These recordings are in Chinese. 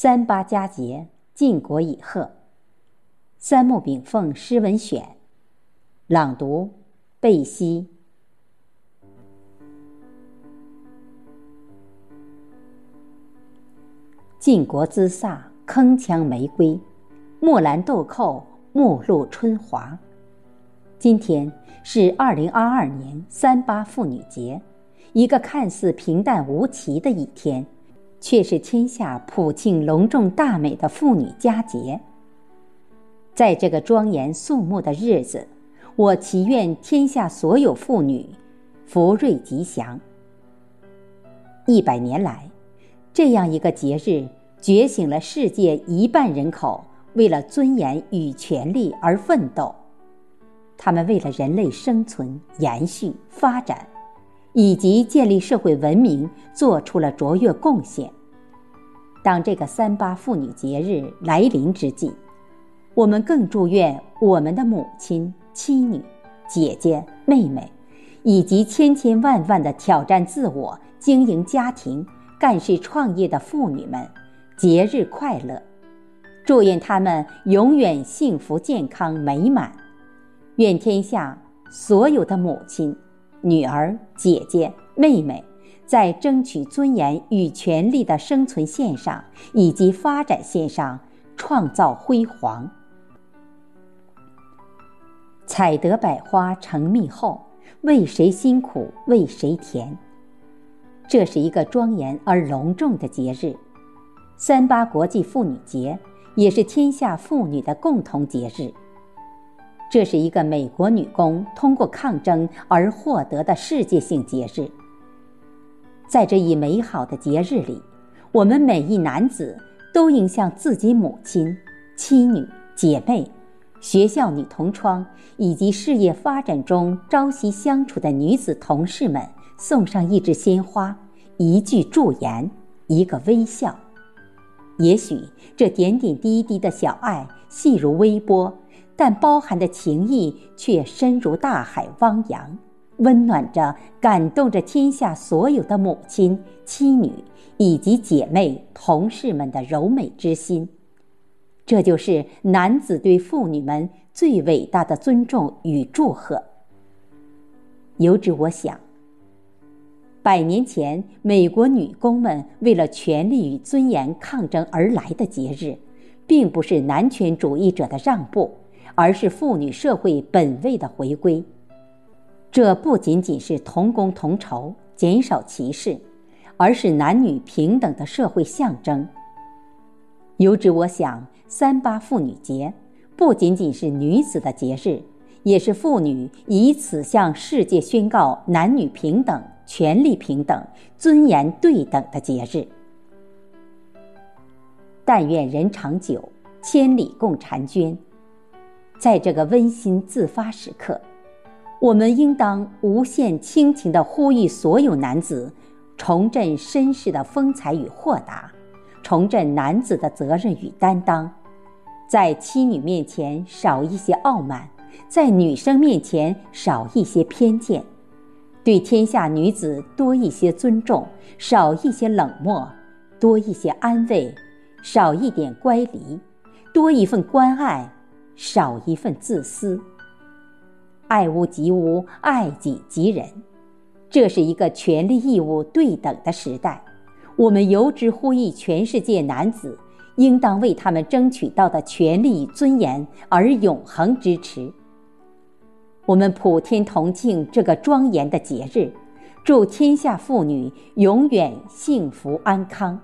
三八佳节，晋国以贺。三木炳凤诗文选，朗读：贝西。晋国姿飒，铿锵玫瑰，木兰豆蔻，暮露春华。今天是二零二二年三八妇女节，一个看似平淡无奇的一天。却是天下普庆隆重大美的妇女佳节。在这个庄严肃穆的日子，我祈愿天下所有妇女福瑞吉祥。一百年来，这样一个节日觉醒了世界一半人口为了尊严与权利而奋斗，他们为了人类生存、延续、发展。以及建立社会文明做出了卓越贡献。当这个三八妇女节日来临之际，我们更祝愿我们的母亲、妻女、姐姐、妹妹，以及千千万万的挑战自我、经营家庭、干事创业的妇女们，节日快乐！祝愿她们永远幸福、健康、美满。愿天下所有的母亲。女儿、姐姐、妹妹，在争取尊严与权利的生存线上以及发展线上创造辉煌。采得百花成蜜后，为谁辛苦为谁甜？这是一个庄严而隆重的节日，三八国际妇女节也是天下妇女的共同节日。这是一个美国女工通过抗争而获得的世界性节日。在这一美好的节日里，我们每一男子都应向自己母亲、妻女、姐妹、学校女同窗以及事业发展中朝夕相处的女子同事们送上一枝鲜花、一句祝言、一个微笑。也许这点点滴滴的小爱，细如微波。但包含的情谊却深如大海汪洋，温暖着、感动着天下所有的母亲、妻女以及姐妹、同事们的柔美之心。这就是男子对妇女们最伟大的尊重与祝贺。由之我想，百年前美国女工们为了权利与尊严抗争而来的节日，并不是男权主义者的让步。而是妇女社会本位的回归，这不仅仅是同工同酬、减少歧视，而是男女平等的社会象征。由之我想，三八妇女节不仅仅是女子的节日，也是妇女以此向世界宣告男女平等、权利平等、尊严对等的节日。但愿人长久，千里共婵娟。在这个温馨自发时刻，我们应当无限倾情地呼吁所有男子，重振绅士的风采与豁达，重振男子的责任与担当，在妻女面前少一些傲慢，在女生面前少一些偏见，对天下女子多一些尊重，少一些冷漠，多一些安慰，少一点乖离，多一份关爱。少一份自私，爱屋及乌，爱己及人，这是一个权利义务对等的时代。我们由之呼吁全世界男子，应当为他们争取到的权利与尊严而永恒支持。我们普天同庆这个庄严的节日，祝天下妇女永远幸福安康。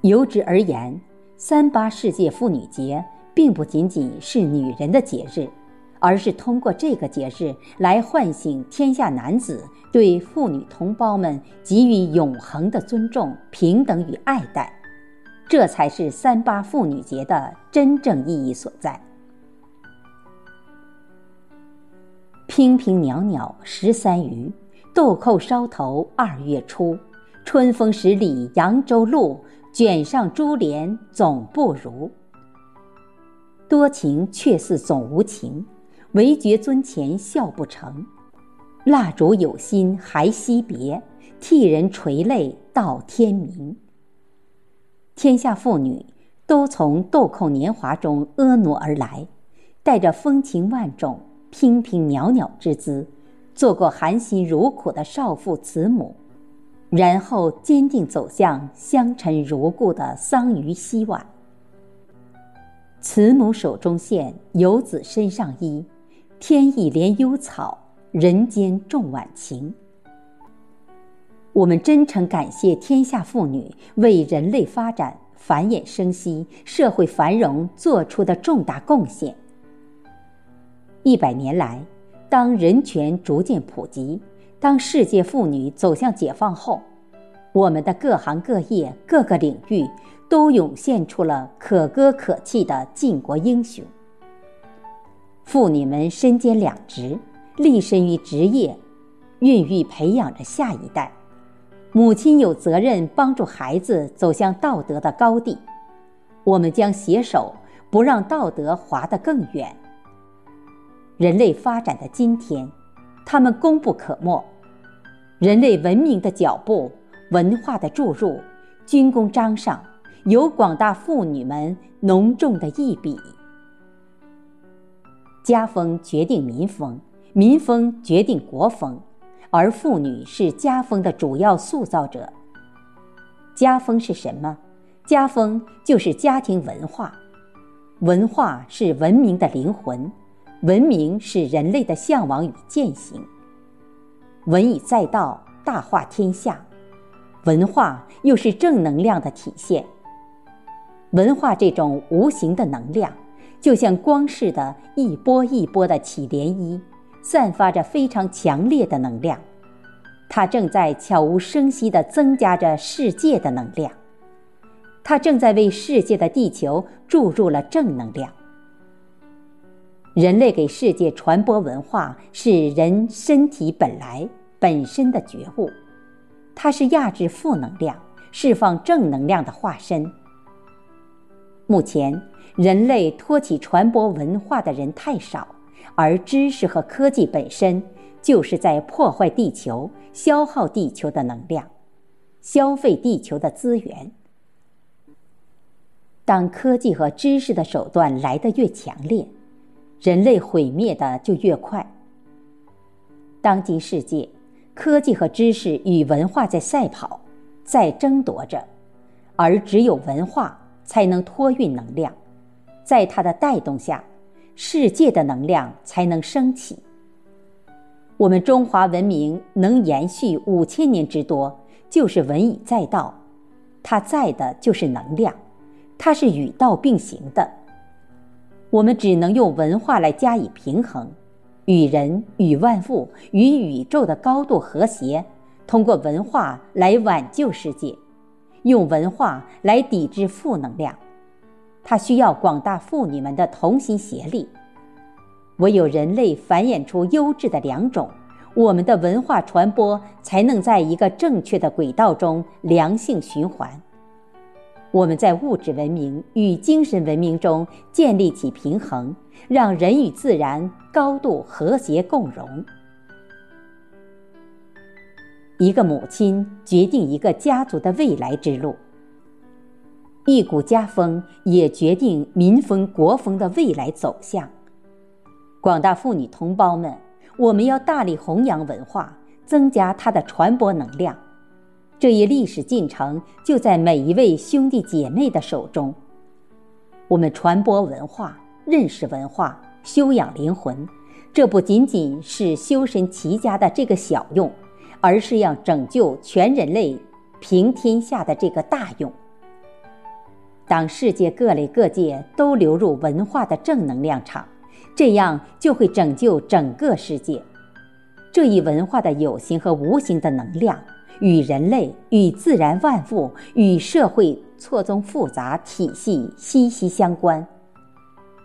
由之而言，三八世界妇女节。并不仅仅是女人的节日，而是通过这个节日来唤醒天下男子对妇女同胞们给予永恒的尊重、平等与爱戴，这才是三八妇女节的真正意义所在。娉娉袅袅十三余，豆蔻梢头二月初。春风十里扬州路，卷上珠帘总不如。多情却似总无情，唯觉尊前笑不成。蜡烛有心还惜别，替人垂泪到天明。天下妇女都从豆蔻年华中婀娜而来，带着风情万种、娉娉袅袅之姿，做过含辛茹苦的少妇慈母，然后坚定走向香尘如故的桑榆溪晚。慈母手中线，游子身上衣，天意怜幽草，人间重晚晴。我们真诚感谢天下妇女为人类发展、繁衍生息、社会繁荣做出的重大贡献。一百年来，当人权逐渐普及，当世界妇女走向解放后，我们的各行各业、各个领域都涌现出了可歌可泣的晋国英雄。妇女们身兼两职，立身于职业，孕育培养着下一代。母亲有责任帮助孩子走向道德的高地，我们将携手，不让道德滑得更远。人类发展的今天，他们功不可没。人类文明的脚步，文化的注入，军功章上有广大妇女们浓重的一笔。家风决定民风，民风决定国风。而妇女是家风的主要塑造者。家风是什么？家风就是家庭文化，文化是文明的灵魂，文明是人类的向往与践行。文以载道，大化天下，文化又是正能量的体现。文化这种无形的能量，就像光似的，一波一波的起涟漪。散发着非常强烈的能量，它正在悄无声息地增加着世界的能量，它正在为世界的地球注入了正能量。人类给世界传播文化，是人身体本来本身的觉悟，它是压制负能量、释放正能量的化身。目前，人类托起传播文化的人太少。而知识和科技本身就是在破坏地球、消耗地球的能量、消费地球的资源。当科技和知识的手段来得越强烈，人类毁灭的就越快。当今世界，科技和知识与文化在赛跑，在争夺着，而只有文化才能托运能量，在它的带动下。世界的能量才能升起。我们中华文明能延续五千年之多，就是文以载道，它载的就是能量，它是与道并行的。我们只能用文化来加以平衡，与人、与万物、与宇宙的高度和谐，通过文化来挽救世界，用文化来抵制负能量。它需要广大妇女们的同心协力。唯有人类繁衍出优质的良种，我们的文化传播才能在一个正确的轨道中良性循环。我们在物质文明与精神文明中建立起平衡，让人与自然高度和谐共融。一个母亲决定一个家族的未来之路。一股家风也决定民风国风的未来走向。广大妇女同胞们，我们要大力弘扬文化，增加它的传播能量。这一历史进程就在每一位兄弟姐妹的手中。我们传播文化、认识文化、修养灵魂，这不仅仅是修身齐家的这个小用，而是要拯救全人类、平天下的这个大用。当世界各类各界都流入文化的正能量场，这样就会拯救整个世界。这一文化的有形和无形的能量，与人类、与自然万物、与社会错综复杂体系息息相关。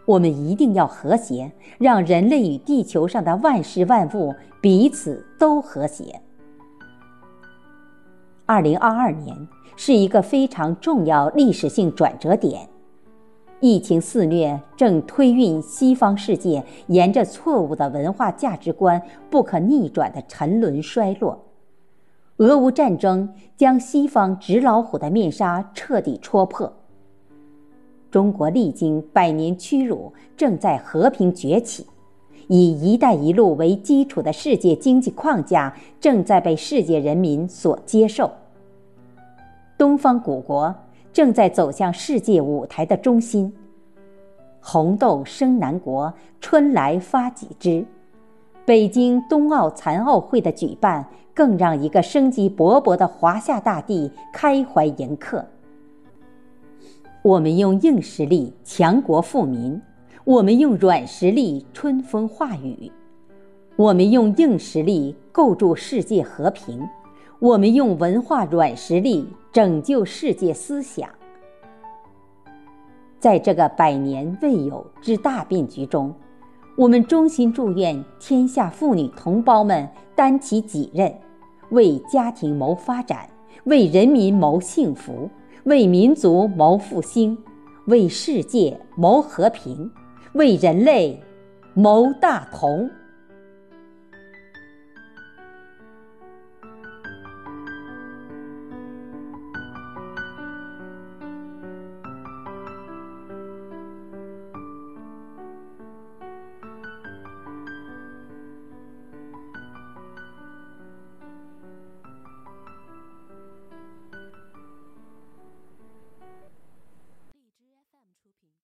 我们一定要和谐，让人类与地球上的万事万物彼此都和谐。二零二二年。是一个非常重要历史性转折点，疫情肆虐正推运西方世界沿着错误的文化价值观不可逆转的沉沦衰落。俄乌战争将西方纸老虎的面纱彻底戳破。中国历经百年屈辱，正在和平崛起，以“一带一路”为基础的世界经济框架正在被世界人民所接受。东方古国正在走向世界舞台的中心。红豆生南国，春来发几枝。北京冬奥残奥会的举办，更让一个生机勃勃的华夏大地开怀迎客。我们用硬实力强国富民，我们用软实力春风化雨，我们用硬实力构筑世界和平，我们用文化软实力拯救世界思想。在这个百年未有之大变局中，我们衷心祝愿天下妇女同胞们担起己任，为家庭谋发展，为人民谋幸福。为民族谋复兴，为世界谋和平，为人类谋大同。